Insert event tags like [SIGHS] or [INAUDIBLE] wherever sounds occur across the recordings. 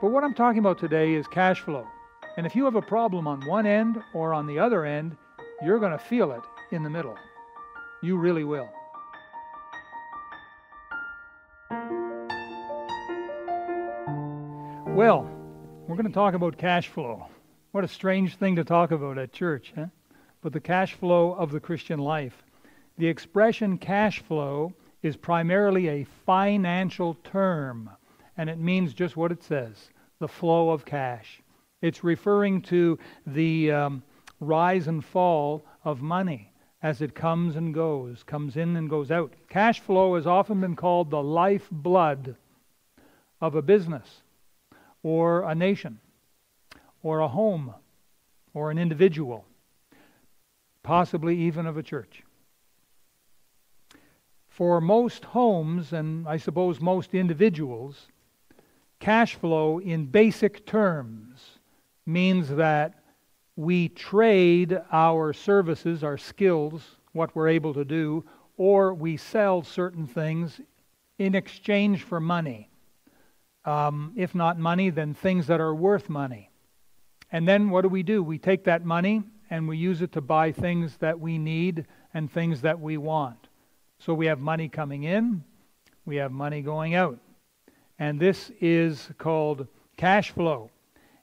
But what I'm talking about today is cash flow. And if you have a problem on one end or on the other end, you're going to feel it in the middle. You really will. Well, we're going to talk about cash flow. What a strange thing to talk about at church, huh? But the cash flow of the Christian life. The expression cash flow is primarily a financial term, and it means just what it says the flow of cash. It's referring to the um, rise and fall of money as it comes and goes, comes in and goes out. Cash flow has often been called the lifeblood of a business or a nation or a home or an individual, possibly even of a church. For most homes, and I suppose most individuals, cash flow in basic terms means that we trade our services, our skills, what we're able to do, or we sell certain things in exchange for money. Um, if not money, then things that are worth money. And then what do we do? We take that money and we use it to buy things that we need and things that we want. So we have money coming in, we have money going out. And this is called cash flow.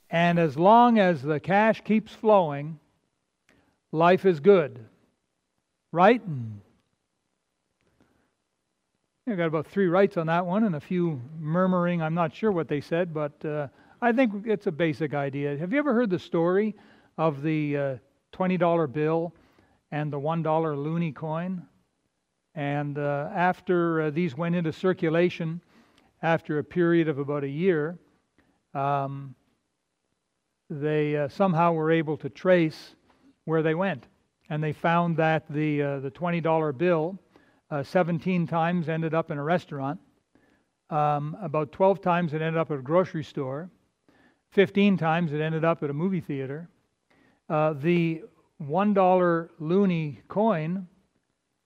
And as long as the cash keeps flowing, life is good. Right? I got about three rights on that one and a few murmuring. I'm not sure what they said, but uh, I think it's a basic idea. Have you ever heard the story of the uh, $20 bill and the $1 loonie coin? And uh, after uh, these went into circulation, after a period of about a year, um, they uh, somehow were able to trace where they went. And they found that the, uh, the $20 bill uh, 17 times ended up in a restaurant, um, about 12 times it ended up at a grocery store, 15 times it ended up at a movie theater. Uh, the $1 loonie coin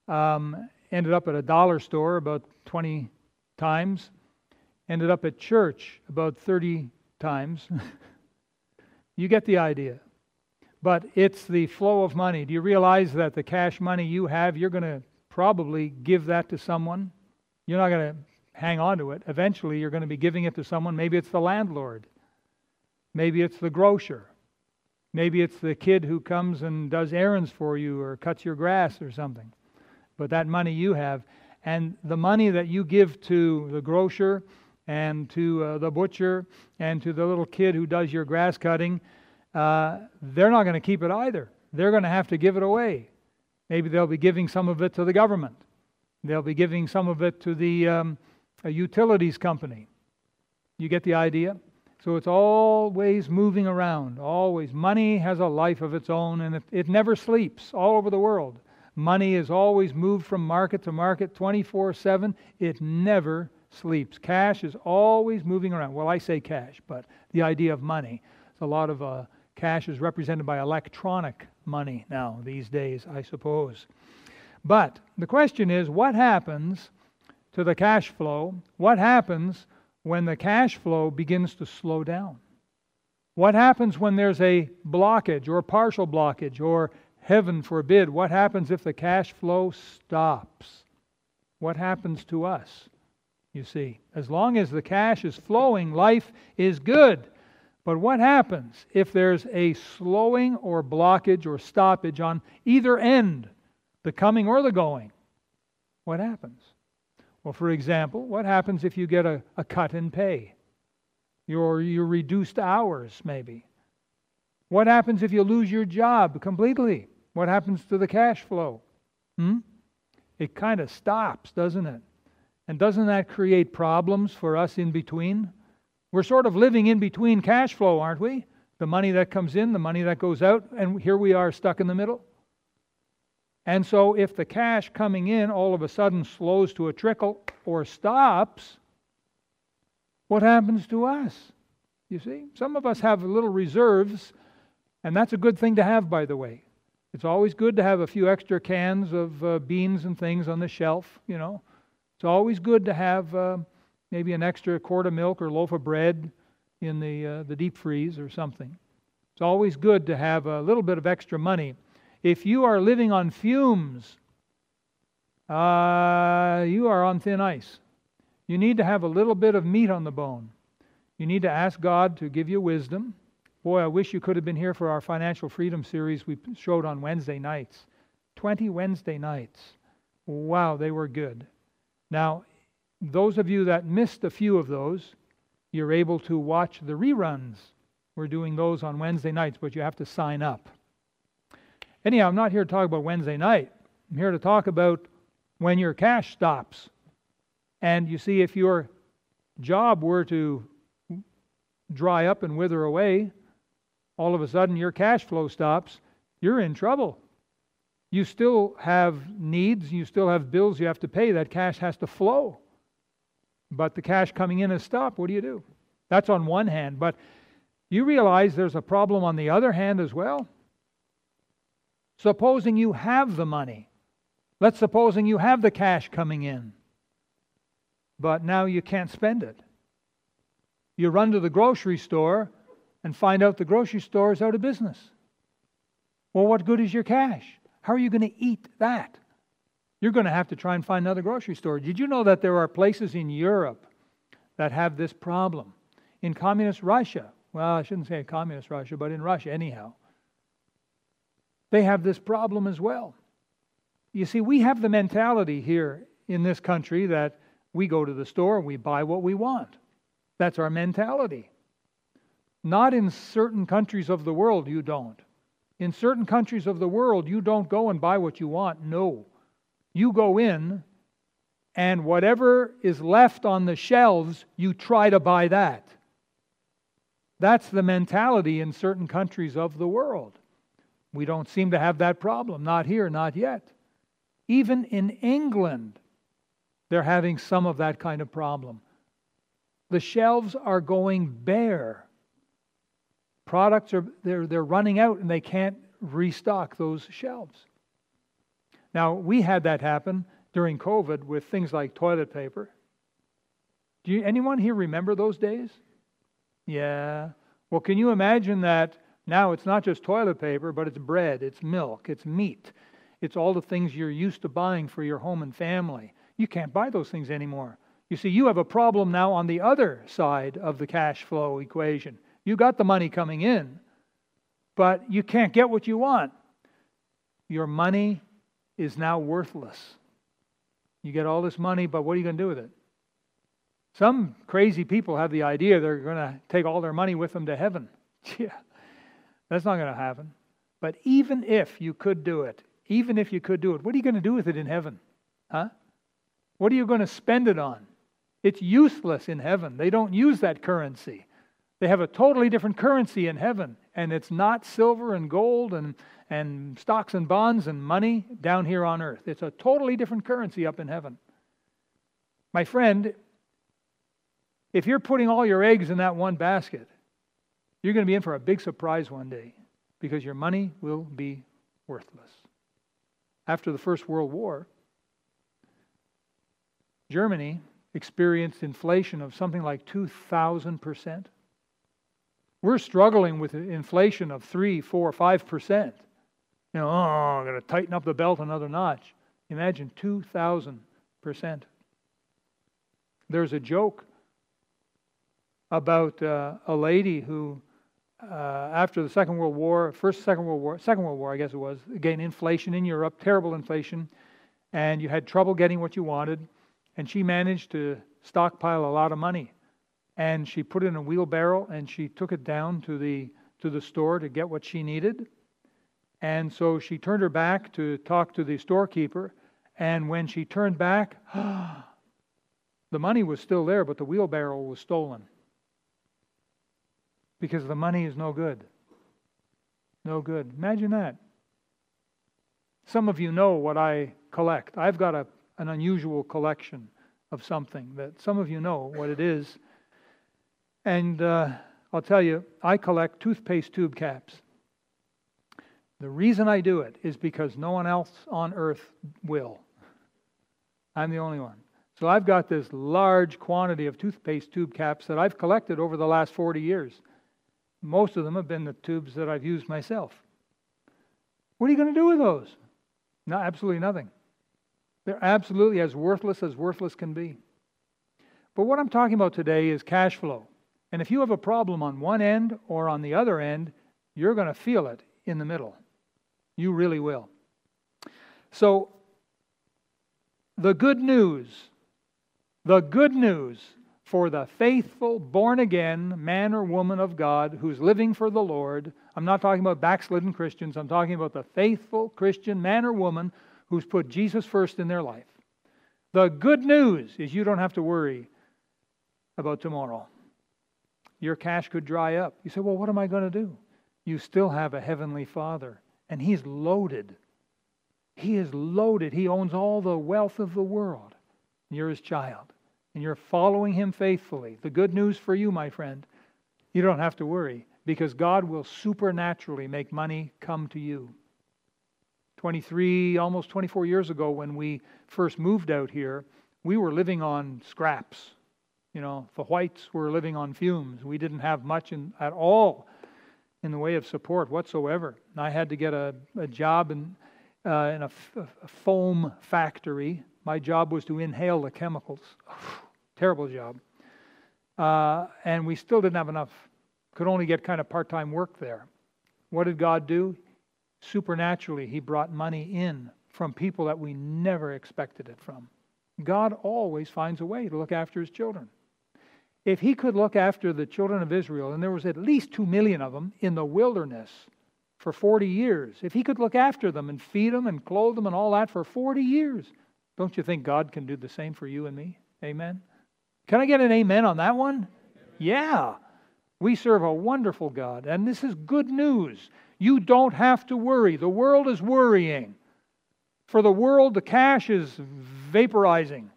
um, ended up at a dollar store about 20 times, ended up at church about 30 times. [LAUGHS] you get the idea. But it's the flow of money. Do you realize that the cash money you have, you're going to probably give that to someone? You're not going to hang on to it. Eventually, you're going to be giving it to someone. Maybe it's the landlord, maybe it's the grocer. Maybe it's the kid who comes and does errands for you or cuts your grass or something but that money you have. And the money that you give to the grocer and to uh, the butcher and to the little kid who does your grass cutting, uh, they're not going to keep it either. They're going to have to give it away. Maybe they'll be giving some of it to the government. They'll be giving some of it to the um, utilities company. You get the idea? So it's always moving around, always. Money has a life of its own, and it, it never sleeps all over the world. Money is always moved from market to market 24 7. It never sleeps. Cash is always moving around. Well, I say cash, but the idea of money. A lot of uh, cash is represented by electronic money now, these days, I suppose. But the question is what happens to the cash flow? What happens when the cash flow begins to slow down? What happens when there's a blockage or partial blockage or Heaven forbid, what happens if the cash flow stops? What happens to us? You see, as long as the cash is flowing, life is good. But what happens if there's a slowing or blockage or stoppage on either end, the coming or the going? What happens? Well, for example, what happens if you get a, a cut in pay? Your, your reduced hours, maybe. What happens if you lose your job completely? What happens to the cash flow? Hmm? It kind of stops, doesn't it? And doesn't that create problems for us in between? We're sort of living in between cash flow, aren't we? The money that comes in, the money that goes out, and here we are stuck in the middle. And so, if the cash coming in all of a sudden slows to a trickle or stops, what happens to us? You see, some of us have little reserves, and that's a good thing to have, by the way. It's always good to have a few extra cans of uh, beans and things on the shelf, you know. It's always good to have uh, maybe an extra quart of milk or loaf of bread in the, uh, the deep freeze or something. It's always good to have a little bit of extra money. If you are living on fumes, uh, you are on thin ice. You need to have a little bit of meat on the bone. You need to ask God to give you wisdom. Boy, I wish you could have been here for our financial freedom series we showed on Wednesday nights. 20 Wednesday nights. Wow, they were good. Now, those of you that missed a few of those, you're able to watch the reruns. We're doing those on Wednesday nights, but you have to sign up. Anyhow, I'm not here to talk about Wednesday night. I'm here to talk about when your cash stops. And you see, if your job were to dry up and wither away, all of a sudden your cash flow stops, you're in trouble. You still have needs, you still have bills you have to pay. That cash has to flow. But the cash coming in has stopped. What do you do? That's on one hand. But you realize there's a problem on the other hand as well. Supposing you have the money. Let's supposing you have the cash coming in. But now you can't spend it. You run to the grocery store and find out the grocery store is out of business. Well, what good is your cash? How are you going to eat that? You're going to have to try and find another grocery store. Did you know that there are places in Europe that have this problem? In communist Russia, well, I shouldn't say communist Russia, but in Russia anyhow, they have this problem as well. You see, we have the mentality here in this country that we go to the store and we buy what we want. That's our mentality. Not in certain countries of the world, you don't. In certain countries of the world, you don't go and buy what you want. No. You go in, and whatever is left on the shelves, you try to buy that. That's the mentality in certain countries of the world. We don't seem to have that problem. Not here, not yet. Even in England, they're having some of that kind of problem. The shelves are going bare. Products are they're, they're running out and they can't restock those shelves. Now, we had that happen during COVID with things like toilet paper. Do you, anyone here remember those days? Yeah. Well, can you imagine that now it's not just toilet paper, but it's bread, it's milk, it's meat, it's all the things you're used to buying for your home and family. You can't buy those things anymore. You see, you have a problem now on the other side of the cash flow equation. You got the money coming in, but you can't get what you want. Your money is now worthless. You get all this money, but what are you going to do with it? Some crazy people have the idea they're going to take all their money with them to heaven. [LAUGHS] Yeah, that's not going to happen. But even if you could do it, even if you could do it, what are you going to do with it in heaven? Huh? What are you going to spend it on? It's useless in heaven. They don't use that currency. They have a totally different currency in heaven, and it's not silver and gold and and stocks and bonds and money down here on earth. It's a totally different currency up in heaven. My friend, if you're putting all your eggs in that one basket, you're going to be in for a big surprise one day because your money will be worthless. After the First World War, Germany experienced inflation of something like 2,000%. We're struggling with inflation of 3, 4, 5%. You know, oh, I'm going to tighten up the belt another notch. Imagine 2,000%. There's a joke about uh, a lady who, uh, after the Second World War, first Second World War, Second World War, I guess it was, again, inflation in Europe, terrible inflation, and you had trouble getting what you wanted, and she managed to stockpile a lot of money. And she put it in a wheelbarrow and she took it down to the, to the store to get what she needed. And so she turned her back to talk to the storekeeper. And when she turned back, [GASPS] the money was still there, but the wheelbarrow was stolen. Because the money is no good. No good. Imagine that. Some of you know what I collect. I've got a, an unusual collection of something that some of you know what it is. And uh, I'll tell you, I collect toothpaste tube caps. The reason I do it is because no one else on earth will. I'm the only one. So I've got this large quantity of toothpaste tube caps that I've collected over the last 40 years. Most of them have been the tubes that I've used myself. What are you going to do with those? No, absolutely nothing. They're absolutely as worthless as worthless can be. But what I'm talking about today is cash flow. And if you have a problem on one end or on the other end, you're going to feel it in the middle. You really will. So, the good news, the good news for the faithful, born again man or woman of God who's living for the Lord. I'm not talking about backslidden Christians, I'm talking about the faithful Christian man or woman who's put Jesus first in their life. The good news is you don't have to worry about tomorrow. Your cash could dry up. You say, Well, what am I going to do? You still have a heavenly Father, and He's loaded. He is loaded. He owns all the wealth of the world. You're His child and you're following Him faithfully, the good news for you, my friend, you don't have to worry because God will supernaturally make money come to you. 23, almost 24 years ago, when we first moved out here, we were living on scraps. You know, the whites were living on fumes. We didn't have much in, at all in the way of support whatsoever. I had to get a, a job in, uh, in a, f- a foam factory my job was to inhale the chemicals. [SIGHS] Terrible job. Uh, and we still didn't have enough, could only get kind of part time work there. What did God do? Supernaturally, He brought money in from people that we never expected it from. God always finds a way to look after His children. If He could look after the children of Israel, and there was at least two million of them in the wilderness for 40 years, if He could look after them and feed them and clothe them and all that for 40 years, don't you think God can do the same for you and me? Amen. Can I get an amen on that one? Yeah. We serve a wonderful God, and this is good news. You don't have to worry. The world is worrying. For the world, the cash is vaporizing,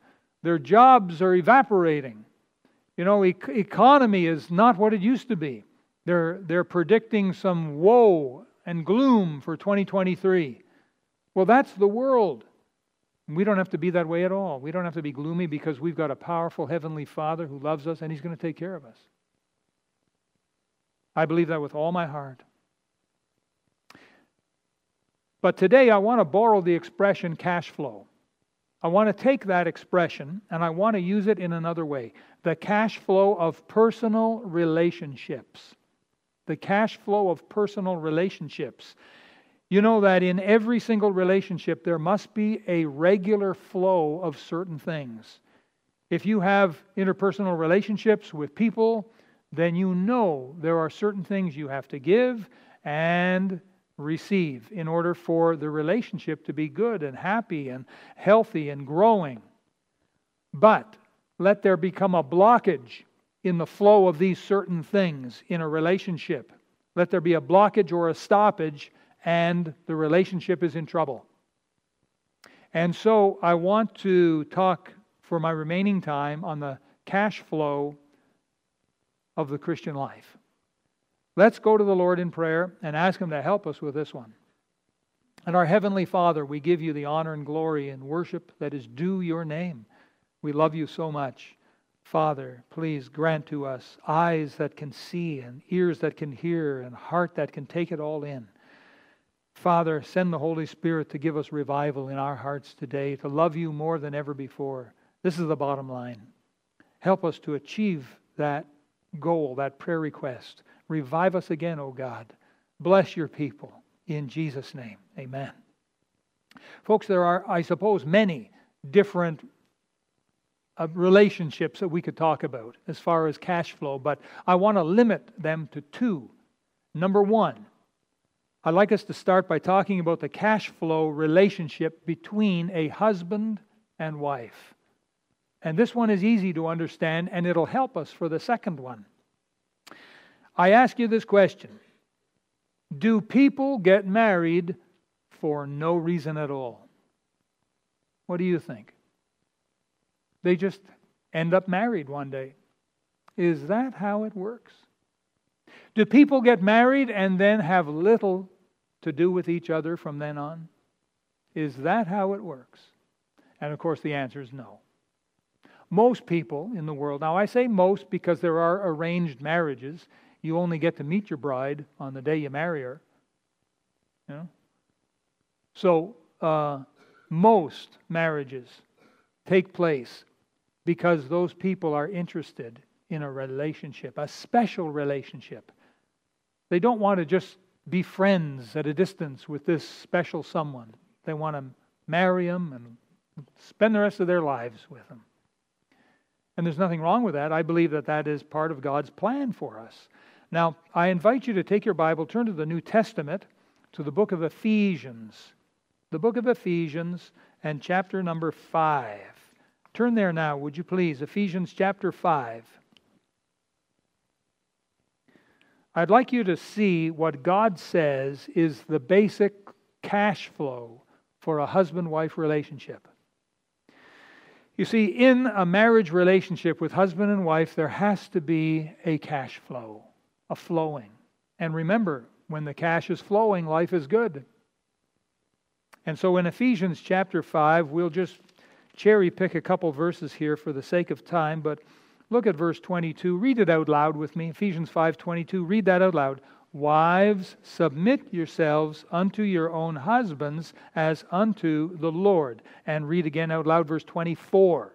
their jobs are evaporating. You know, e- economy is not what it used to be. They're, they're predicting some woe and gloom for 2023. Well, that's the world. We don't have to be that way at all. We don't have to be gloomy because we've got a powerful Heavenly Father who loves us and He's going to take care of us. I believe that with all my heart. But today I want to borrow the expression cash flow. I want to take that expression and I want to use it in another way the cash flow of personal relationships. The cash flow of personal relationships. You know that in every single relationship, there must be a regular flow of certain things. If you have interpersonal relationships with people, then you know there are certain things you have to give and receive in order for the relationship to be good and happy and healthy and growing. But let there become a blockage in the flow of these certain things in a relationship. Let there be a blockage or a stoppage and the relationship is in trouble. And so I want to talk for my remaining time on the cash flow of the Christian life. Let's go to the Lord in prayer and ask Him to help us with this one. And our Heavenly Father, we give you the honor and glory and worship that is due your name. We love you so much. Father, please grant to us eyes that can see and ears that can hear and heart that can take it all in. Father, send the Holy Spirit to give us revival in our hearts today, to love you more than ever before. This is the bottom line. Help us to achieve that goal, that prayer request. Revive us again, O God. Bless your people. In Jesus' name, amen. Folks, there are, I suppose, many different uh, relationships that we could talk about as far as cash flow, but I want to limit them to two. Number one, I'd like us to start by talking about the cash flow relationship between a husband and wife. And this one is easy to understand, and it'll help us for the second one. I ask you this question Do people get married for no reason at all? What do you think? They just end up married one day. Is that how it works? Do people get married and then have little to do with each other from then on? Is that how it works? And of course, the answer is no. most people in the world, now I say most because there are arranged marriages. You only get to meet your bride on the day you marry her. You know? So, uh, most marriages take place because those people are interested in a relationship, a special relationship. They don't want to just be friends at a distance with this special someone. They want to marry him and spend the rest of their lives with him. And there's nothing wrong with that. I believe that that is part of God's plan for us. Now, I invite you to take your Bible, turn to the New Testament, to the book of Ephesians. The book of Ephesians and chapter number 5. Turn there now, would you please? Ephesians chapter 5. I'd like you to see what God says is the basic cash flow for a husband wife relationship. You see, in a marriage relationship with husband and wife, there has to be a cash flow, a flowing. And remember, when the cash is flowing, life is good. And so in Ephesians chapter 5, we'll just cherry pick a couple verses here for the sake of time, but look at verse 22. Read it out loud with me. Ephesians 5:22. Read that out loud. Wives, submit yourselves unto your own husbands as unto the Lord. And read again out loud verse 24.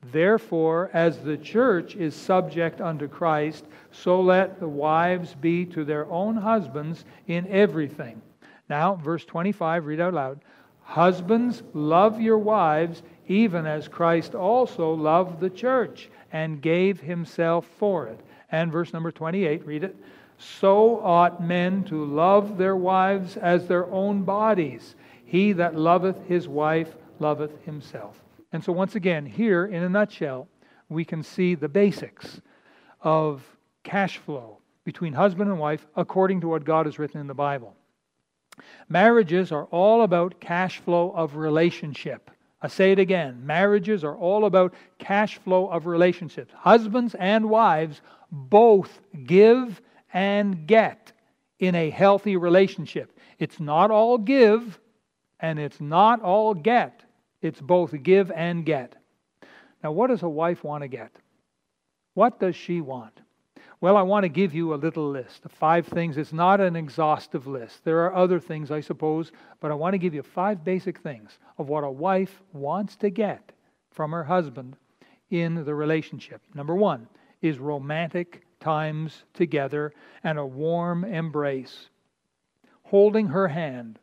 Therefore, as the church is subject unto Christ, so let the wives be to their own husbands in everything. Now, verse 25, read out loud. Husbands, love your wives, even as Christ also loved the church and gave himself for it. And verse number 28, read it. So ought men to love their wives as their own bodies. He that loveth his wife loveth himself. And so, once again, here in a nutshell, we can see the basics of cash flow between husband and wife according to what God has written in the Bible. Marriages are all about cash flow of relationship. I say it again marriages are all about cash flow of relationships. Husbands and wives both give and get in a healthy relationship. It's not all give and it's not all get, it's both give and get. Now, what does a wife want to get? What does she want? Well, I want to give you a little list of five things. It's not an exhaustive list. There are other things, I suppose, but I want to give you five basic things of what a wife wants to get from her husband in the relationship. Number one is romantic times together and a warm embrace, holding her hand,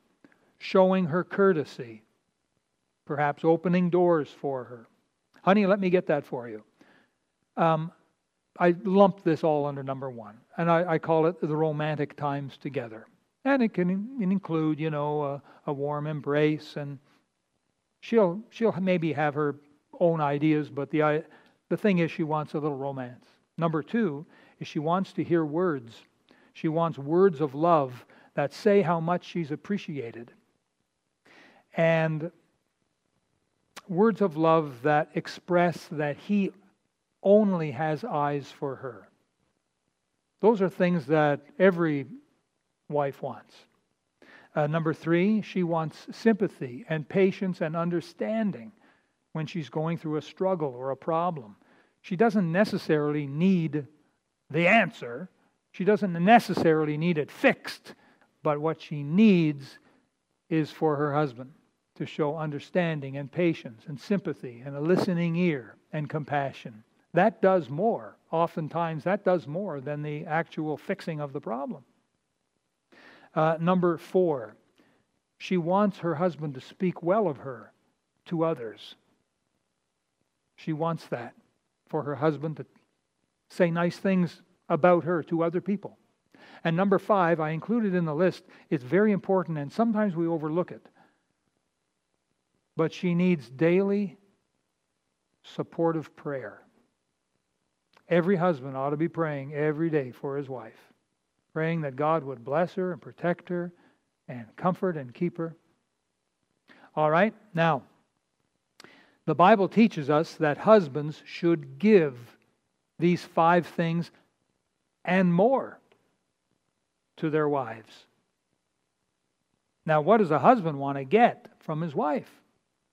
showing her courtesy, perhaps opening doors for her. Honey, let me get that for you. Um, I lump this all under number one, and I, I, call it the romantic times together. And it can include, you know, a, a warm embrace, and she'll she'll maybe have her own ideas, but the the thing is, she wants a little romance. Number two is she wants to hear words. She wants words of love that say how much she's appreciated. And words of love that express that he only has eyes for her. Those are things that every wife wants. Uh, number three, she wants sympathy and patience and understanding when she's going through a struggle or a problem. She doesn't necessarily need the answer, she doesn't necessarily need it fixed, but what she needs is for her husband to show understanding and patience and sympathy and a listening ear and compassion. That does more. Oftentimes, that does more than the actual fixing of the problem. Uh, number four, she wants her husband to speak well of her to others. She wants that for her husband to say nice things about her to other people. And number five, I included in the list, it's very important and sometimes we overlook it. But she needs daily supportive prayer. Every husband ought to be praying every day for his wife, praying that God would bless her and protect her and comfort and keep her. All right, now, the Bible teaches us that husbands should give these five things and more to their wives. Now, what does a husband want to get from his wife?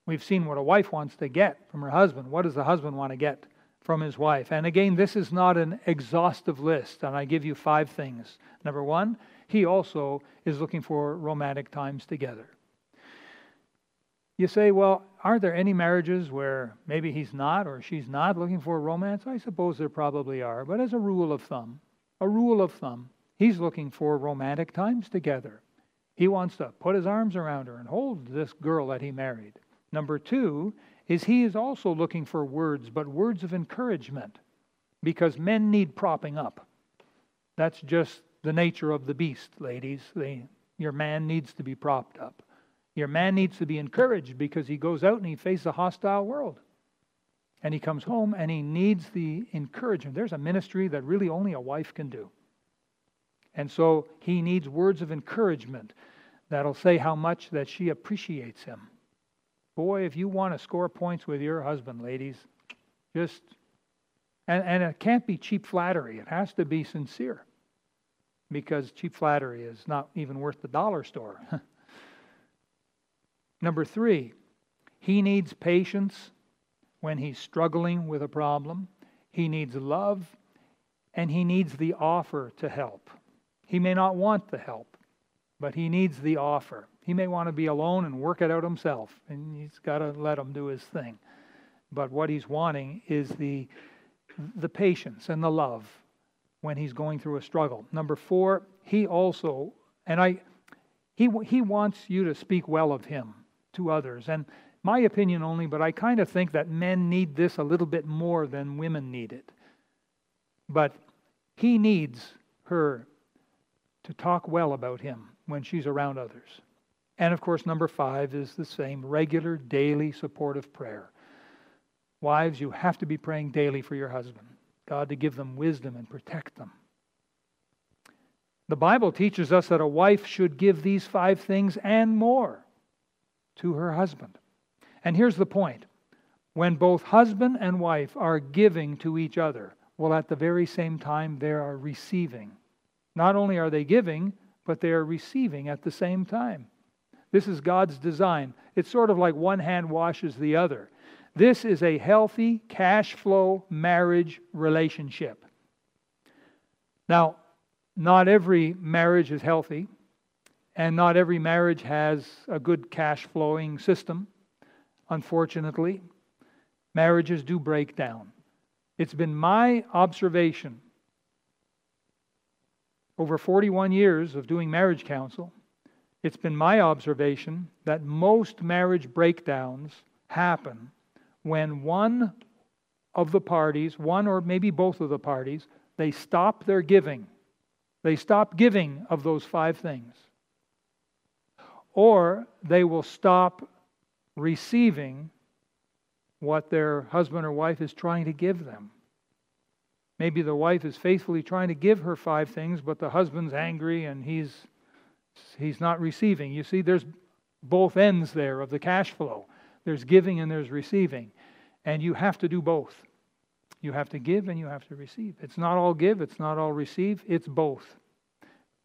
We've seen what a wife wants to get from her husband. What does the husband want to get from his wife? And again, this is not an exhaustive list, and I give you five things. Number one, he also is looking for romantic times together. You say, well, aren't there any marriages where maybe he's not or she's not looking for romance? I suppose there probably are. But as a rule of thumb, a rule of thumb, he's looking for romantic times together. He wants to put his arms around her and hold this girl that he married. Number two is he is also looking for words, but words of encouragement, because men need propping up. That's just the nature of the beast, ladies. They, your man needs to be propped up. Your man needs to be encouraged because he goes out and he faces a hostile world. And he comes home and he needs the encouragement. There's a ministry that really only a wife can do. And so he needs words of encouragement that'll say how much that she appreciates him. Boy, if you want to score points with your husband, ladies, just and, and it can't be cheap flattery. It has to be sincere. Because cheap flattery is not even worth the dollar store. [LAUGHS] Number three, he needs patience when he's struggling with a problem. He needs love, and he needs the offer to help. He may not want the help, but he needs the offer. He may want to be alone and work it out himself, and he's got to let him do his thing. But what he's wanting is the, the patience and the love when he's going through a struggle. Number four, he also, and I, he, he wants you to speak well of him to others. And my opinion only, but I kind of think that men need this a little bit more than women need it. But he needs her to talk well about him when she's around others. And of course, number five is the same regular, daily supportive prayer. Wives, you have to be praying daily for your husband, God to give them wisdom and protect them. The Bible teaches us that a wife should give these five things and more to her husband. And here's the point when both husband and wife are giving to each other, well, at the very same time, they are receiving. Not only are they giving, but they are receiving at the same time. This is God's design. It's sort of like one hand washes the other. This is a healthy cash flow marriage relationship. Now, not every marriage is healthy. And not every marriage has a good cash flowing system, unfortunately. Marriages do break down. It's been my observation over 41 years of doing marriage counsel, it's been my observation that most marriage breakdowns happen when one of the parties, one or maybe both of the parties, they stop their giving. They stop giving of those five things or they will stop receiving what their husband or wife is trying to give them. Maybe the wife is faithfully trying to give her five things, but the husband's angry and he's he's not receiving. You see, there's both ends there of the cash flow. There's giving and there's receiving. And you have to do both. You have to give and you have to receive. It's not all give, it's not all receive, it's both.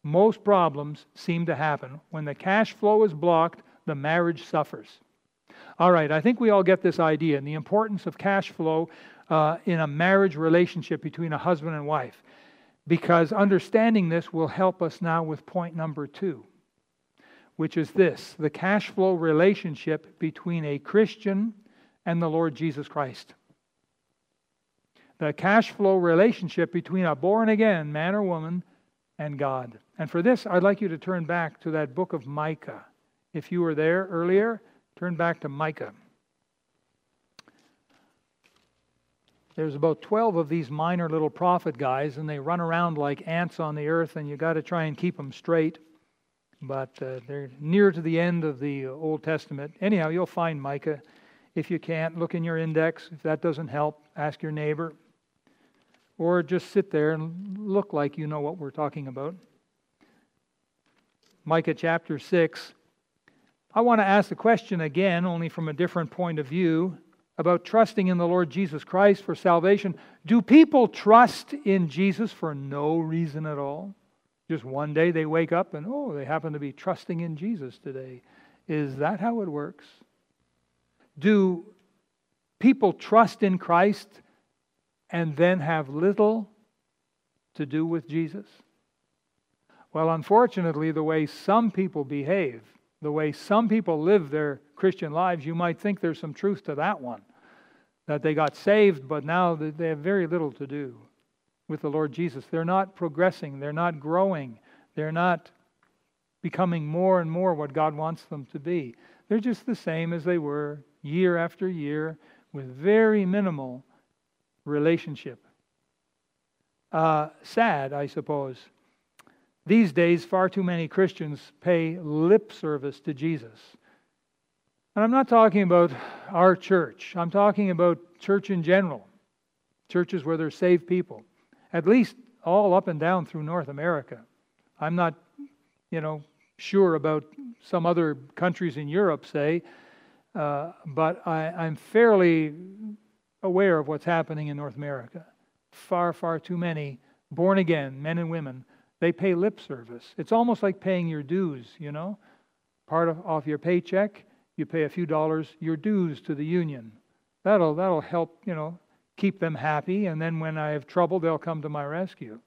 Most problems seem to happen when the cash flow is blocked, the marriage suffers. All right, I think we all get this idea and the importance of cash flow uh, in a marriage relationship between a husband and wife, because understanding this will help us now with point number two, which is this the cash flow relationship between a Christian and the Lord Jesus Christ. The cash flow relationship between a born again man or woman and God. And for this, I'd like you to turn back to that book of Micah. If you were there earlier, turn back to Micah. There's about 12 of these minor little prophet guys, and they run around like ants on the earth, and you got to try and keep them straight. But uh, they're near to the end of the Old Testament. Anyhow, you'll find Micah. If you can't, look in your index. If that doesn't help, ask your neighbor. Or just sit there and look like you know what we're talking about. Micah chapter 6. I want to ask the question again, only from a different point of view, about trusting in the Lord Jesus Christ for salvation. Do people trust in Jesus for no reason at all? Just one day they wake up and, oh, they happen to be trusting in Jesus today. Is that how it works? Do people trust in Christ and then have little to do with Jesus? Well, unfortunately, the way some people behave, the way some people live their Christian lives, you might think there's some truth to that one. That they got saved, but now they have very little to do with the Lord Jesus. They're not progressing, they're not growing, they're not becoming more and more what God wants them to be. They're just the same as they were year after year with very minimal relationship. Uh, sad, I suppose. These days, far too many Christians pay lip service to Jesus. And I'm not talking about our church, I'm talking about church in general, churches where there's saved people, at least all up and down through North America. I'm not, you know, sure about some other countries in Europe, say, uh, but I, I'm fairly aware of what's happening in North America. Far, far too many born again men and women they pay lip service. It's almost like paying your dues, you know? Part of off your paycheck, you pay a few dollars your dues to the union. That'll that'll help, you know, keep them happy and then when I have trouble they'll come to my rescue.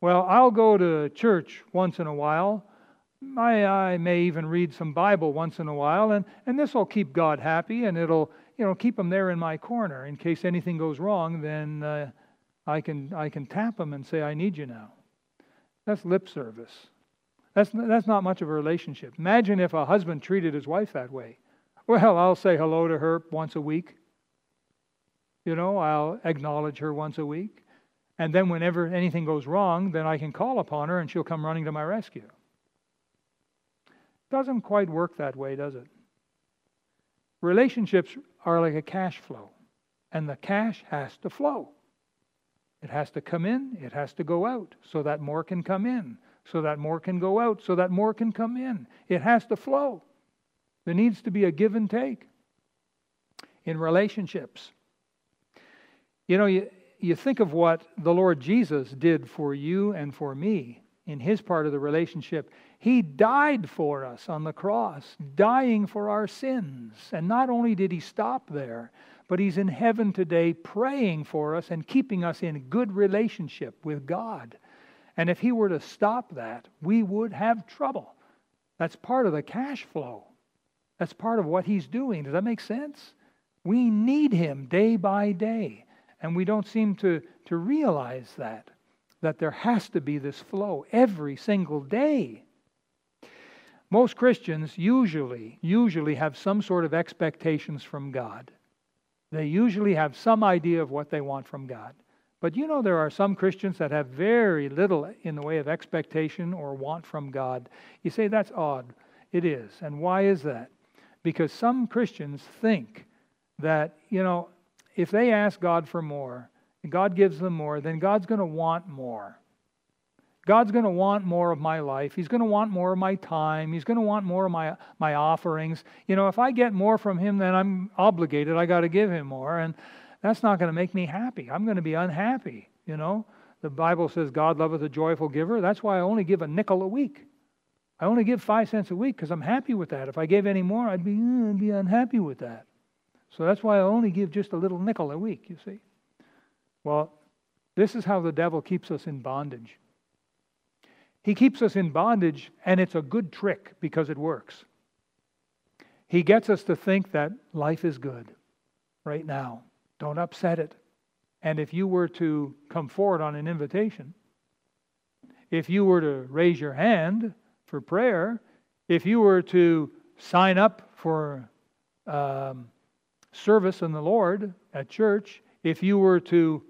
Well, I'll go to church once in a while. I, I may even read some Bible once in a while, and, and this will keep God happy, and it'll you know keep him there in my corner in case anything goes wrong. Then uh, I can I can tap him and say I need you now. That's lip service. That's, that's not much of a relationship. Imagine if a husband treated his wife that way. Well, I'll say hello to her once a week. You know, I'll acknowledge her once a week. And then whenever anything goes wrong, then I can call upon her and she'll come running to my rescue. Doesn't quite work that way, does it? Relationships are like a cash flow, and the cash has to flow. It has to come in, it has to go out so that more can come in, so that more can go out, so that more can come in. It has to flow. There needs to be a give and take in relationships. You know, you, you think of what the Lord Jesus did for you and for me in his part of the relationship. He died for us on the cross, dying for our sins. And not only did he stop there, but He's in heaven today praying for us and keeping us in good relationship with God. And if He were to stop that, we would have trouble. That's part of the cash flow. That's part of what He's doing. Does that make sense? We need Him day by day. And we don't seem to, to realize that, that there has to be this flow every single day. Most Christians usually, usually have some sort of expectations from God. They usually have some idea of what they want from God. But you know, there are some Christians that have very little in the way of expectation or want from God. You say that's odd. It is. And why is that? Because some Christians think that, you know, if they ask God for more, and God gives them more, then God's going to want more. God's going to want more of my life. He's going to want more of my time. He's going to want more of my, my offerings. You know, if I get more from Him, then I'm obligated. I got to give Him more. And that's not going to make me happy. I'm going to be unhappy. You know, the Bible says God loveth a joyful giver. That's why I only give a nickel a week. I only give five cents a week because I'm happy with that. If I gave any more, I'd be, uh, be unhappy with that. So that's why I only give just a little nickel a week, you see. Well, this is how the devil keeps us in bondage. He keeps us in bondage, and it's a good trick because it works. He gets us to think that life is good right now. Don't upset it. And if you were to come forward on an invitation, if you were to raise your hand for prayer, if you were to sign up for um, service in the Lord at church, if you were to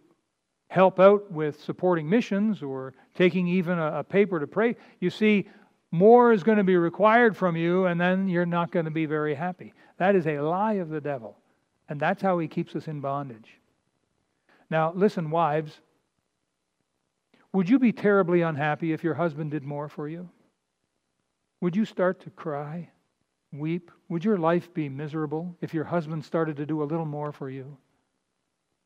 help out with supporting missions or taking even a, a paper to pray, you see, more is going to be required from you, and then you're not going to be very happy. That is a lie of the devil. And that's how he keeps us in bondage. Now, listen, wives, would you be terribly unhappy if your husband did more for you? Would you start to cry, weep? Would your life be miserable if your husband started to do a little more for you?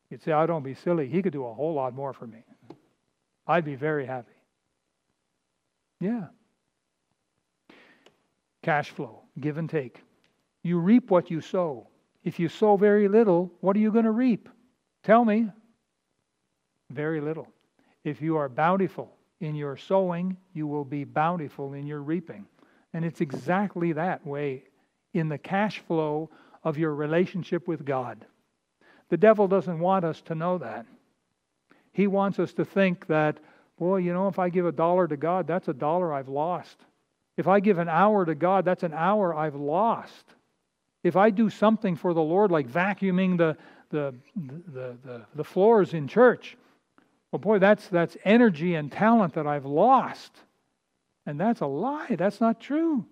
You'd say, Oh, don't be silly. He could do a whole lot more for me. I'd be very happy. Yeah. Cash flow, give and take. You reap what you sow. If you sow very little, what are you going to reap? Tell me. Very little. If you are bountiful in your sowing, you will be bountiful in your reaping. And it's exactly that way in the cash flow of your relationship with God. The devil doesn't want us to know that. He wants us to think that, boy, you know, if I give a dollar to God, that's a dollar I've lost. If I give an hour to God, that's an hour I've lost. If I do something for the Lord, like vacuuming the, the, the, the, the floors in church, well, boy, that's, that's energy and talent that I've lost. And that's a lie. That's not true.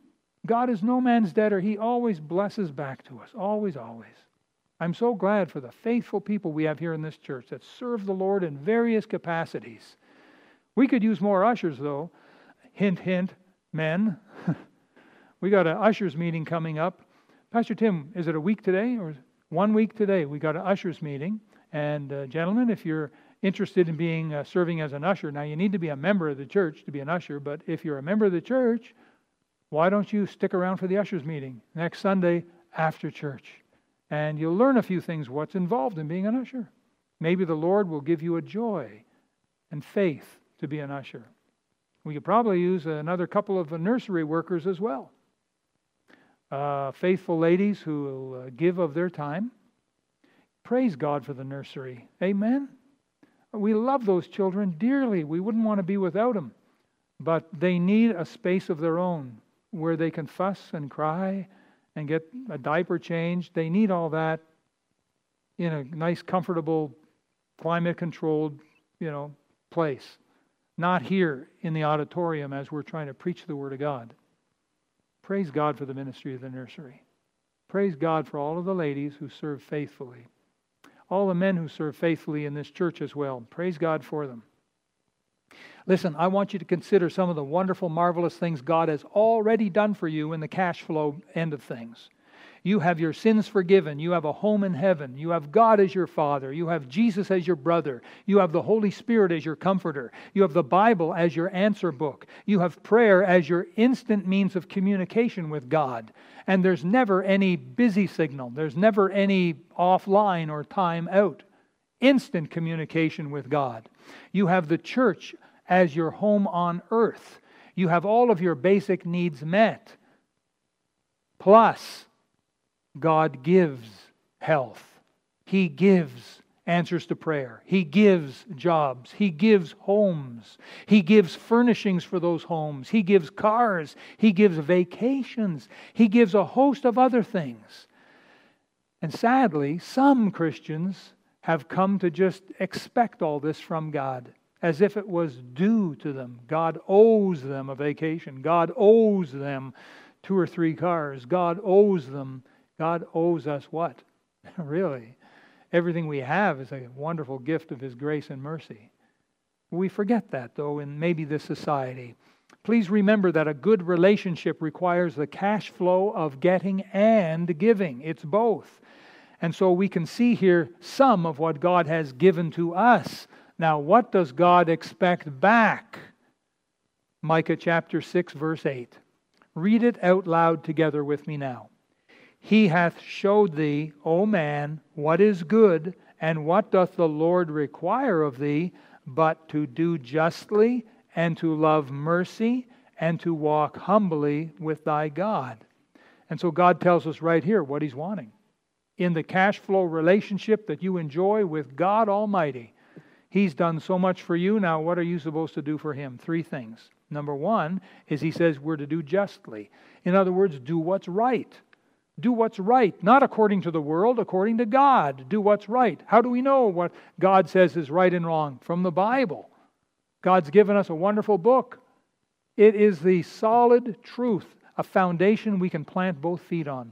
God is no man's debtor. He always blesses back to us. Always, always. I'm so glad for the faithful people we have here in this church that serve the Lord in various capacities. We could use more ushers, though. Hint, hint, men. [LAUGHS] we got an ushers meeting coming up. Pastor Tim, is it a week today or one week today? We got an ushers meeting. And, uh, gentlemen, if you're interested in being uh, serving as an usher. Now, you need to be a member of the church to be an usher, but if you're a member of the church, why don't you stick around for the ushers meeting next Sunday after church? And you'll learn a few things what's involved in being an usher. Maybe the Lord will give you a joy and faith to be an usher. We could probably use another couple of nursery workers as well. Uh, faithful ladies who will uh, give of their time. Praise God for the nursery. Amen. We love those children dearly. We wouldn't want to be without them. But they need a space of their own where they can fuss and cry and get a diaper changed. They need all that in a nice, comfortable, climate controlled, you know, place. Not here in the auditorium as we're trying to preach the Word of God. Praise God for the ministry of the nursery. Praise God for all of the ladies who serve faithfully all the men who serve faithfully in this church as well. Praise God for them. Listen, I want you to consider some of the wonderful, marvelous things God has already done for you in the cash flow end of things. You have your sins forgiven. You have a home in heaven. You have God as your Father. You have Jesus as your brother. You have the Holy Spirit as your comforter. You have the Bible as your answer book. You have prayer as your instant means of communication with God. And there's never any busy signal, there's never any offline or time out. Instant communication with God. You have the church as your home on earth. You have all of your basic needs met. Plus, God gives health, He gives answers to prayer, He gives jobs, He gives homes, He gives furnishings for those homes, He gives cars, He gives vacations, He gives a host of other things. And sadly, some Christians have come to just expect all this from God as if it was due to them. God owes them a vacation. God owes them two or three cars. God owes them God owes us what? [LAUGHS] really? Everything we have is a wonderful gift of His grace and mercy. We forget that, though, in maybe this society. Please remember that a good relationship requires the cash flow of getting and giving. It's both. And so we can see here some of what God has given to us. Now, what does God expect back? Micah chapter 6, verse 8. Read it out loud together with me now. He hath showed thee, O man, what is good, and what doth the Lord require of thee, but to do justly, and to love mercy, and to walk humbly with thy God. And so God tells us right here what He's wanting. In the cash flow relationship that you enjoy with God Almighty, He's done so much for you. Now, what are you supposed to do for Him? Three things. Number one is He says we're to do justly. In other words, do what's right. Do what's right, not according to the world, according to God. Do what's right. How do we know what God says is right and wrong? From the Bible. God's given us a wonderful book. It is the solid truth, a foundation we can plant both feet on.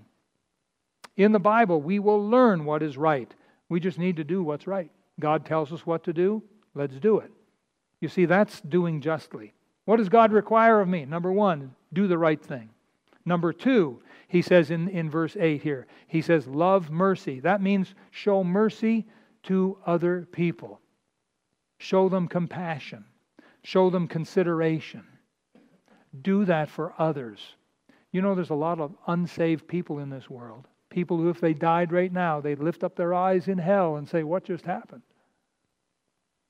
In the Bible, we will learn what is right. We just need to do what's right. God tells us what to do, let's do it. You see, that's doing justly. What does God require of me? Number one, do the right thing. Number two, he says in, in verse 8 here, he says, Love mercy. That means show mercy to other people, show them compassion, show them consideration. Do that for others. You know, there's a lot of unsaved people in this world. People who, if they died right now, they'd lift up their eyes in hell and say, What just happened?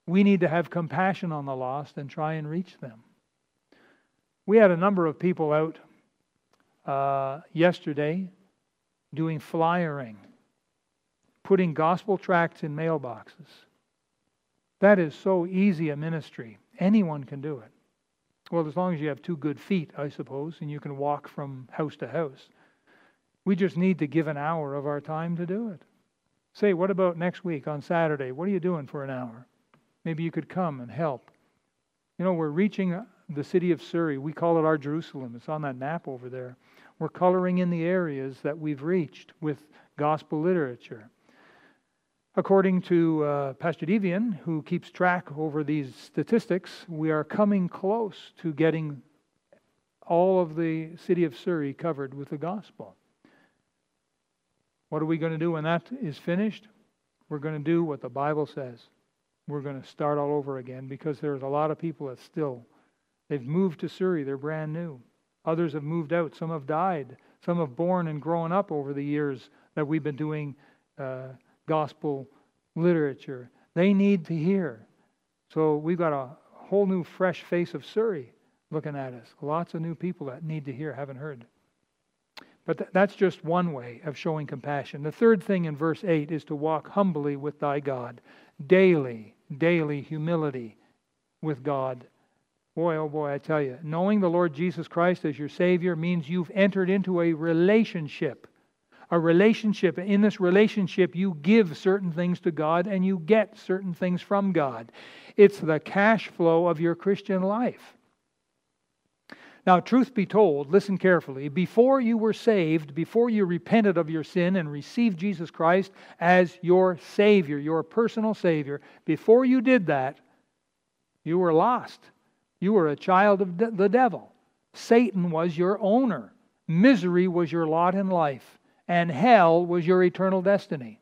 We need to have compassion on the lost and try and reach them. We had a number of people out uh, yesterday doing flyering, putting gospel tracts in mailboxes. That is so easy a ministry. Anyone can do it. Well, as long as you have two good feet, I suppose, and you can walk from house to house. We just need to give an hour of our time to do it. Say, what about next week on Saturday? What are you doing for an hour? Maybe you could come and help. You know, we're reaching the city of Surrey. We call it our Jerusalem. It's on that map over there. We're coloring in the areas that we've reached with gospel literature. According to uh, Pastor Devian, who keeps track over these statistics, we are coming close to getting all of the city of Surrey covered with the gospel. What are we going to do when that is finished? We're going to do what the Bible says. We're going to start all over again because there's a lot of people that still they've moved to Surrey, they're brand new. Others have moved out. Some have died. Some have born and grown up over the years that we've been doing uh, gospel literature. They need to hear. So we've got a whole new, fresh face of Surrey looking at us. Lots of new people that need to hear, haven't heard. But th- that's just one way of showing compassion. The third thing in verse 8 is to walk humbly with thy God. Daily, daily humility with God Boy, oh boy, I tell you, knowing the Lord Jesus Christ as your Savior means you've entered into a relationship. A relationship. In this relationship, you give certain things to God and you get certain things from God. It's the cash flow of your Christian life. Now, truth be told, listen carefully. Before you were saved, before you repented of your sin and received Jesus Christ as your Savior, your personal Savior, before you did that, you were lost. You were a child of the devil. Satan was your owner. Misery was your lot in life. And hell was your eternal destiny.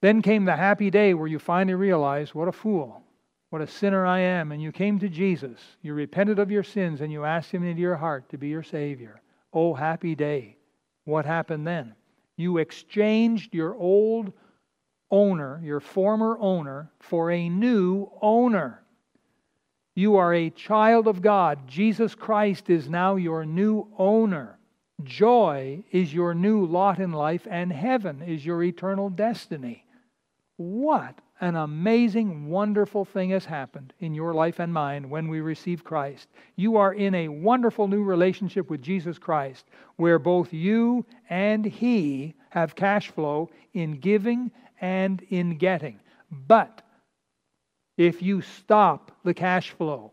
Then came the happy day where you finally realized, what a fool, what a sinner I am. And you came to Jesus. You repented of your sins and you asked Him into your heart to be your Savior. Oh, happy day. What happened then? You exchanged your old owner, your former owner, for a new owner. You are a child of God. Jesus Christ is now your new owner. Joy is your new lot in life, and heaven is your eternal destiny. What an amazing, wonderful thing has happened in your life and mine when we receive Christ. You are in a wonderful new relationship with Jesus Christ where both you and He have cash flow in giving and in getting. But if you stop the cash flow,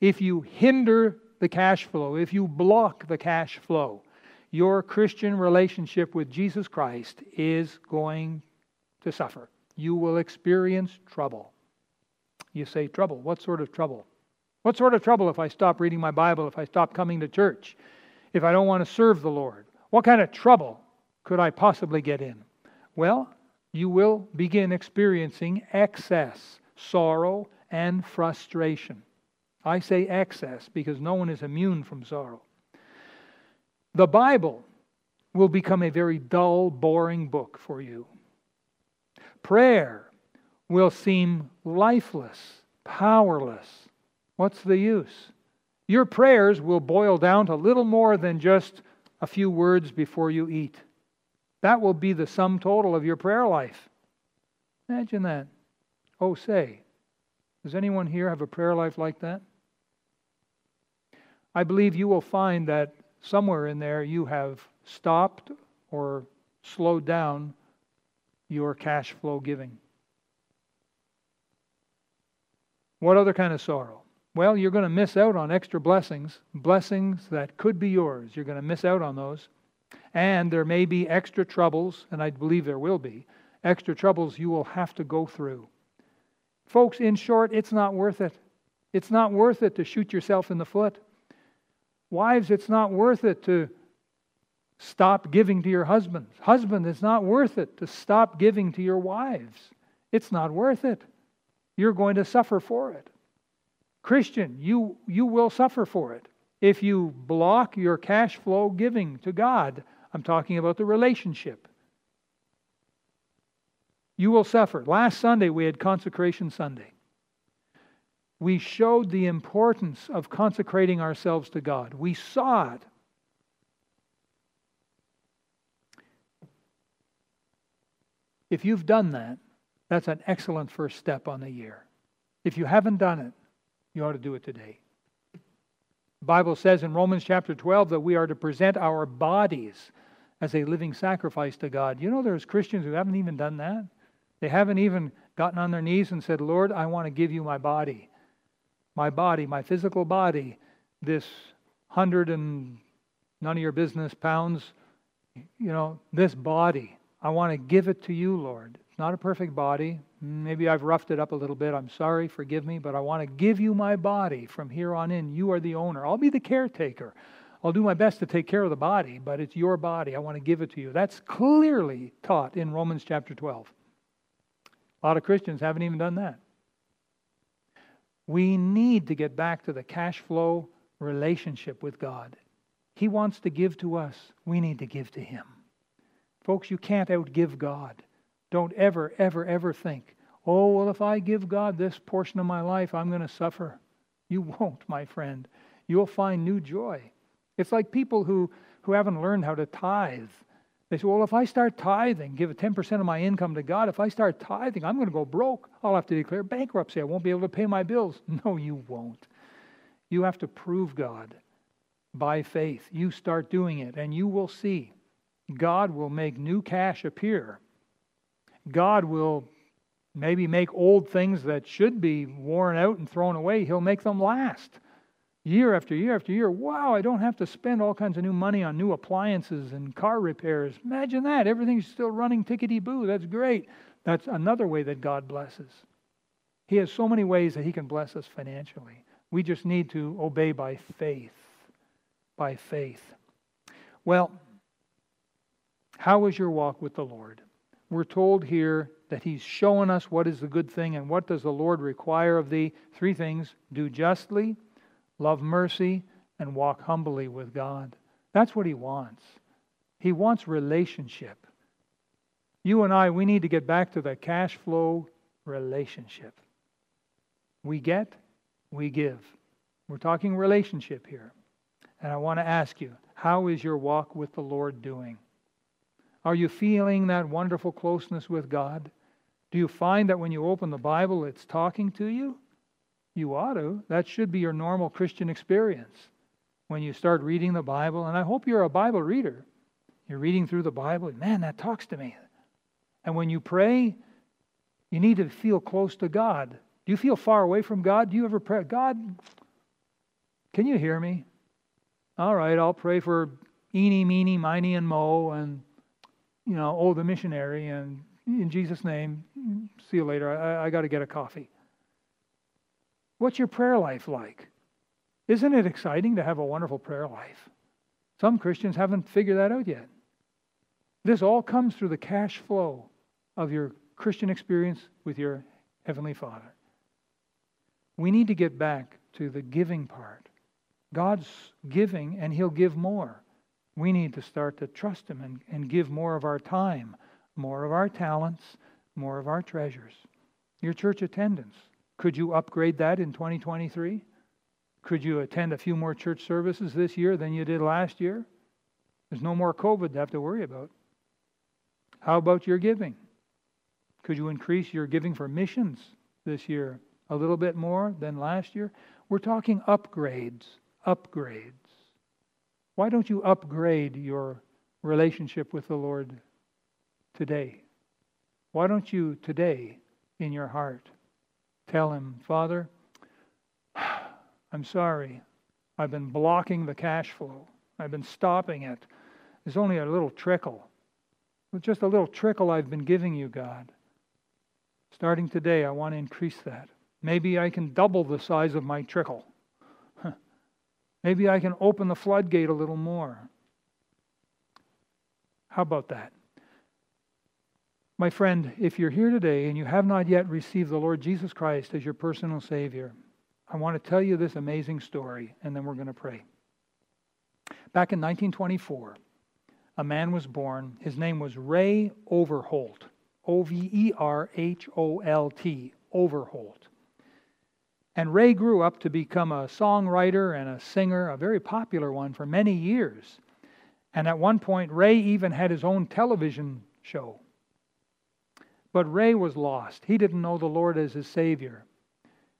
if you hinder the cash flow, if you block the cash flow, your Christian relationship with Jesus Christ is going to suffer. You will experience trouble. You say, Trouble? What sort of trouble? What sort of trouble if I stop reading my Bible, if I stop coming to church, if I don't want to serve the Lord? What kind of trouble could I possibly get in? Well, you will begin experiencing excess sorrow, and frustration. I say excess because no one is immune from sorrow. The Bible will become a very dull, boring book for you. Prayer will seem lifeless, powerless. What's the use? Your prayers will boil down to little more than just a few words before you eat. That will be the sum total of your prayer life. Imagine that. Oh, say, does anyone here have a prayer life like that? I believe you will find that somewhere in there you have stopped or slowed down your cash flow giving. What other kind of sorrow? Well, you're going to miss out on extra blessings, blessings that could be yours. You're going to miss out on those. And there may be extra troubles, and I believe there will be, extra troubles you will have to go through. Folks, in short, it's not worth it. It's not worth it to shoot yourself in the foot. Wives, it's not worth it to stop giving to your husbands. Husband, it's not worth it to stop giving to your wives. It's not worth it. You're going to suffer for it. Christian, you, you will suffer for it. If you block your cash flow giving to God, I'm talking about the relationship. You will suffer. Last Sunday, we had Consecration Sunday. We showed the importance of consecrating ourselves to God. We saw it. If you've done that, that's an excellent first step on the year. If you haven't done it, you ought to do it today. The Bible says in Romans chapter 12 that we are to present our bodies as a living sacrifice to God. You know, there's Christians who haven't even done that. They haven't even gotten on their knees and said, Lord, I want to give you my body. My body, my physical body, this hundred and none of your business pounds, you know, this body. I want to give it to you, Lord. It's not a perfect body. Maybe I've roughed it up a little bit. I'm sorry, forgive me, but I want to give you my body from here on in. You are the owner. I'll be the caretaker. I'll do my best to take care of the body, but it's your body. I want to give it to you. That's clearly taught in Romans chapter 12. A lot of Christians haven't even done that. We need to get back to the cash flow relationship with God. He wants to give to us, we need to give to Him. Folks, you can't outgive God. Don't ever, ever, ever think, oh, well, if I give God this portion of my life, I'm going to suffer. You [LAUGHS] won't, my friend. You'll find new joy. It's like people who, who haven't learned how to tithe. They say, well, if I start tithing, give 10% of my income to God, if I start tithing, I'm going to go broke. I'll have to declare bankruptcy. I won't be able to pay my bills. [LAUGHS] No, you won't. You have to prove God by faith. You start doing it, and you will see God will make new cash appear God will maybe make old things that should be worn out and thrown away, He'll make them last. Year after year after year. Wow, I don't have to spend all kinds of new money on new appliances and car repairs. Imagine that. Everything's still running tickety boo. That's great. That's another way that God blesses. He has so many ways that He can bless us financially. We just need to obey by faith. By faith. Well, how is your walk with the Lord? we're told here that he's showing us what is the good thing and what does the Lord require of thee. Three things do justly, love mercy, and walk humbly with God. That's what he wants. He wants relationship. You and I, we need to get back to the cash flow relationship. We get, we give. We're talking relationship here. And I want to ask you, how is your walk with the Lord doing? Are you feeling that wonderful closeness with God? Do you find that when you open the Bible, it's talking to you? You ought to. That should be your normal Christian experience when you start reading the Bible. And I hope you're a Bible reader. You're reading through the Bible, man, that talks to me. And when you pray, you need to feel close to God. Do you feel far away from God? Do you ever pray, God, can you hear me? All right, I'll pray for eeny, meeny, miny, and mo, and you know, oh, the missionary, and in Jesus' name, see you later. I, I got to get a coffee. What's your prayer life like? Isn't it exciting to have a wonderful prayer life? Some Christians haven't figured that out yet. This all comes through the cash flow of your Christian experience with your Heavenly Father. We need to get back to the giving part. God's giving, and He'll give more. We need to start to trust Him and, and give more of our time, more of our talents, more of our treasures. Your church attendance. Could you upgrade that in 2023? Could you attend a few more church services this year than you did last year? There's no more COVID to have to worry about. How about your giving? Could you increase your giving for missions this year a little bit more than last year? We're talking upgrades, upgrades. Why don't you upgrade your relationship with the Lord today? Why don't you today, in your heart, tell Him, Father, I'm sorry. I've been blocking the cash flow, I've been stopping it. There's only a little trickle. Just a little trickle I've been giving you, God. Starting today, I want to increase that. Maybe I can double the size of my trickle. [LAUGHS] Maybe I can open the floodgate a little more. How about that? My friend, if you're here today and you have not yet received the Lord Jesus Christ as your personal Savior, I want to tell you this amazing story, and then we're going to pray. Back in 1924, a man was born. His name was Ray Overholt. O V E R H O L T. Overholt. And Ray grew up to become a songwriter and a singer, a very popular one for many years. And at one point, Ray even had his own television show. But Ray was lost. He didn't know the Lord as his Savior.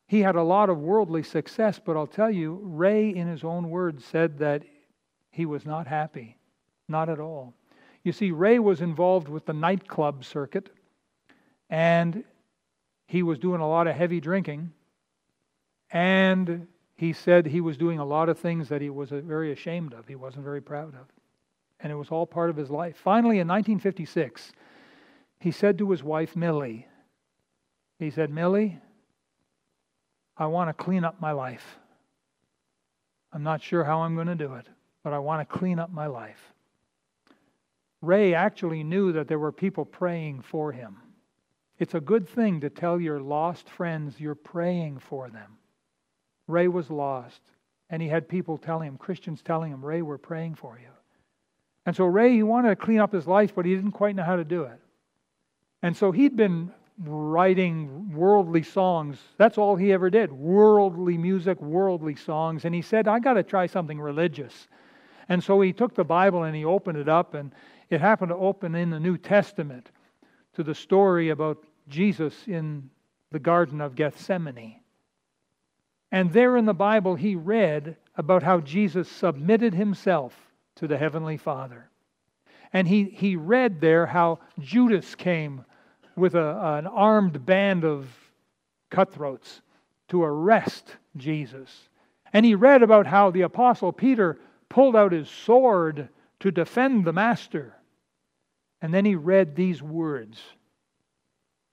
He had a lot of worldly success, but I'll tell you, Ray, in his own words, said that he was not happy. Not at all. You see, Ray was involved with the nightclub circuit, and he was doing a lot of heavy drinking. And he said he was doing a lot of things that he was uh, very ashamed of, he wasn't very proud of. And it was all part of his life. Finally, in 1956, he said to his wife, Millie, he said, Millie, I want to clean up my life. I'm not sure how I'm going to do it, but I want to clean up my life. Ray actually knew that there were people praying for him. It's a good thing to tell your lost friends you're praying for them. Ray was lost, and he had people telling him, Christians telling him, Ray, we're praying for you. And so Ray, he wanted to clean up his life, but he didn't quite know how to do it. And so he'd been writing worldly songs. That's all he ever did worldly music, worldly songs. And he said, I got to try something religious. And so he took the Bible and he opened it up, and it happened to open in the New Testament to the story about Jesus in the Garden of Gethsemane. And there in the Bible, he read about how Jesus submitted himself to the Heavenly Father. And he, he read there how Judas came with a, an armed band of cutthroats to arrest Jesus. And he read about how the Apostle Peter pulled out his sword to defend the Master. And then he read these words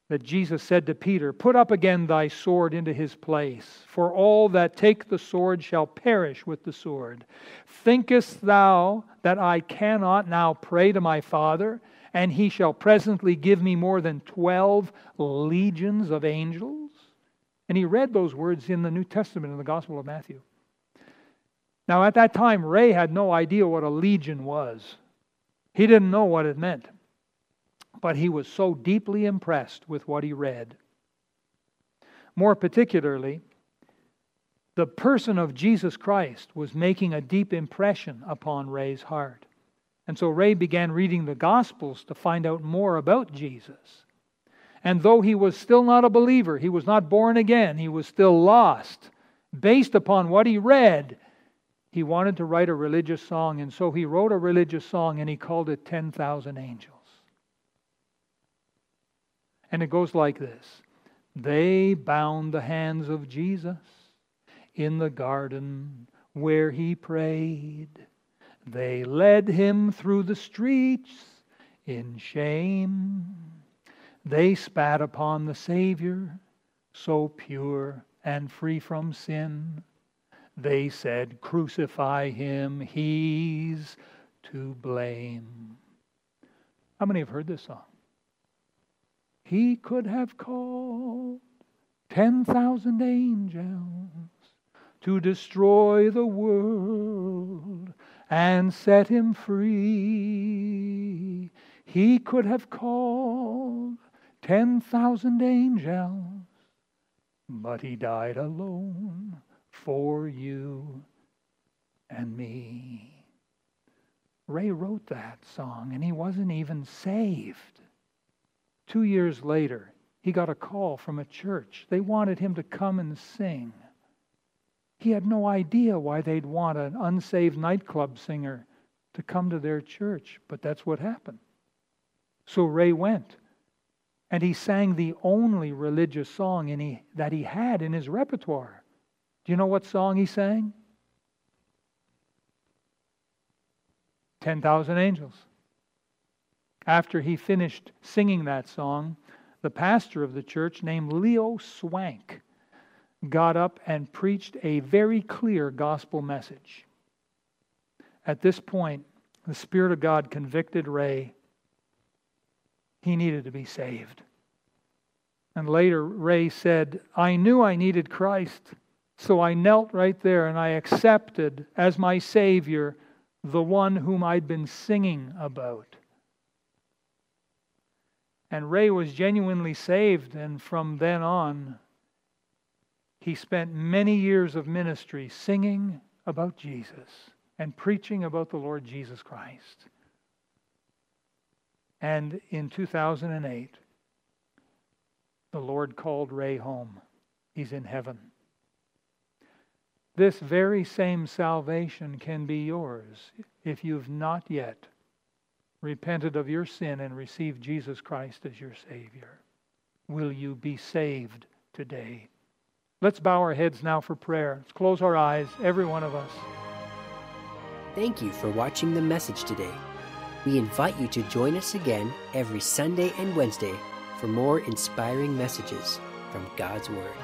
that Jesus said to Peter, Put up again thy sword into his place, for all that take the sword shall perish with the sword. Thinkest thou that I cannot now pray to my Father, and he shall presently give me more than twelve legions of angels? And he read those words in the New Testament in the Gospel of Matthew. Now, at that time, Ray had no idea what a legion was. He didn't know what it meant but he was so deeply impressed with what he read. More particularly, the person of Jesus Christ was making a deep impression upon Ray's heart. And so Ray began reading the Gospels to find out more about Jesus. And though he was still not a believer, he was not born again, he was still lost. Based upon what he read, he wanted to write a religious song, and so he wrote a religious song and he called it 10,000 Angels. And it goes like this They bound the hands of Jesus in the garden where he prayed. They led him through the streets in shame. They spat upon the Savior, so pure and free from sin. They said, Crucify him, he's to blame. How many have heard this song? He could have called 10,000 angels to destroy the world and set him free. He could have called 10,000 angels, but he died alone for you and me. Ray wrote that song, and he wasn't even saved. Two years later, he got a call from a church. They wanted him to come and sing. He had no idea why they'd want an unsaved nightclub singer to come to their church, but that's what happened. So Ray went, and he sang the only religious song he, that he had in his repertoire. Do you know what song he sang? 10,000 Angels. After he finished singing that song, the pastor of the church, named Leo Swank, got up and preached a very clear gospel message. At this point, the Spirit of God convicted Ray. He needed to be saved. And later, Ray said, I knew I needed Christ, so I knelt right there and I accepted as my Savior the one whom I'd been singing about. And Ray was genuinely saved, and from then on, he spent many years of ministry singing about Jesus and preaching about the Lord Jesus Christ. And in 2008, the Lord called Ray home. He's in heaven. This very same salvation can be yours if you've not yet repented of your sin and received Jesus Christ as your Savior. Will you be saved today? Let's bow our heads now for prayer. Let's close our eyes, every one of us. Thank you for watching the message today. We invite you to join us again every Sunday and Wednesday for more inspiring messages from God's Word.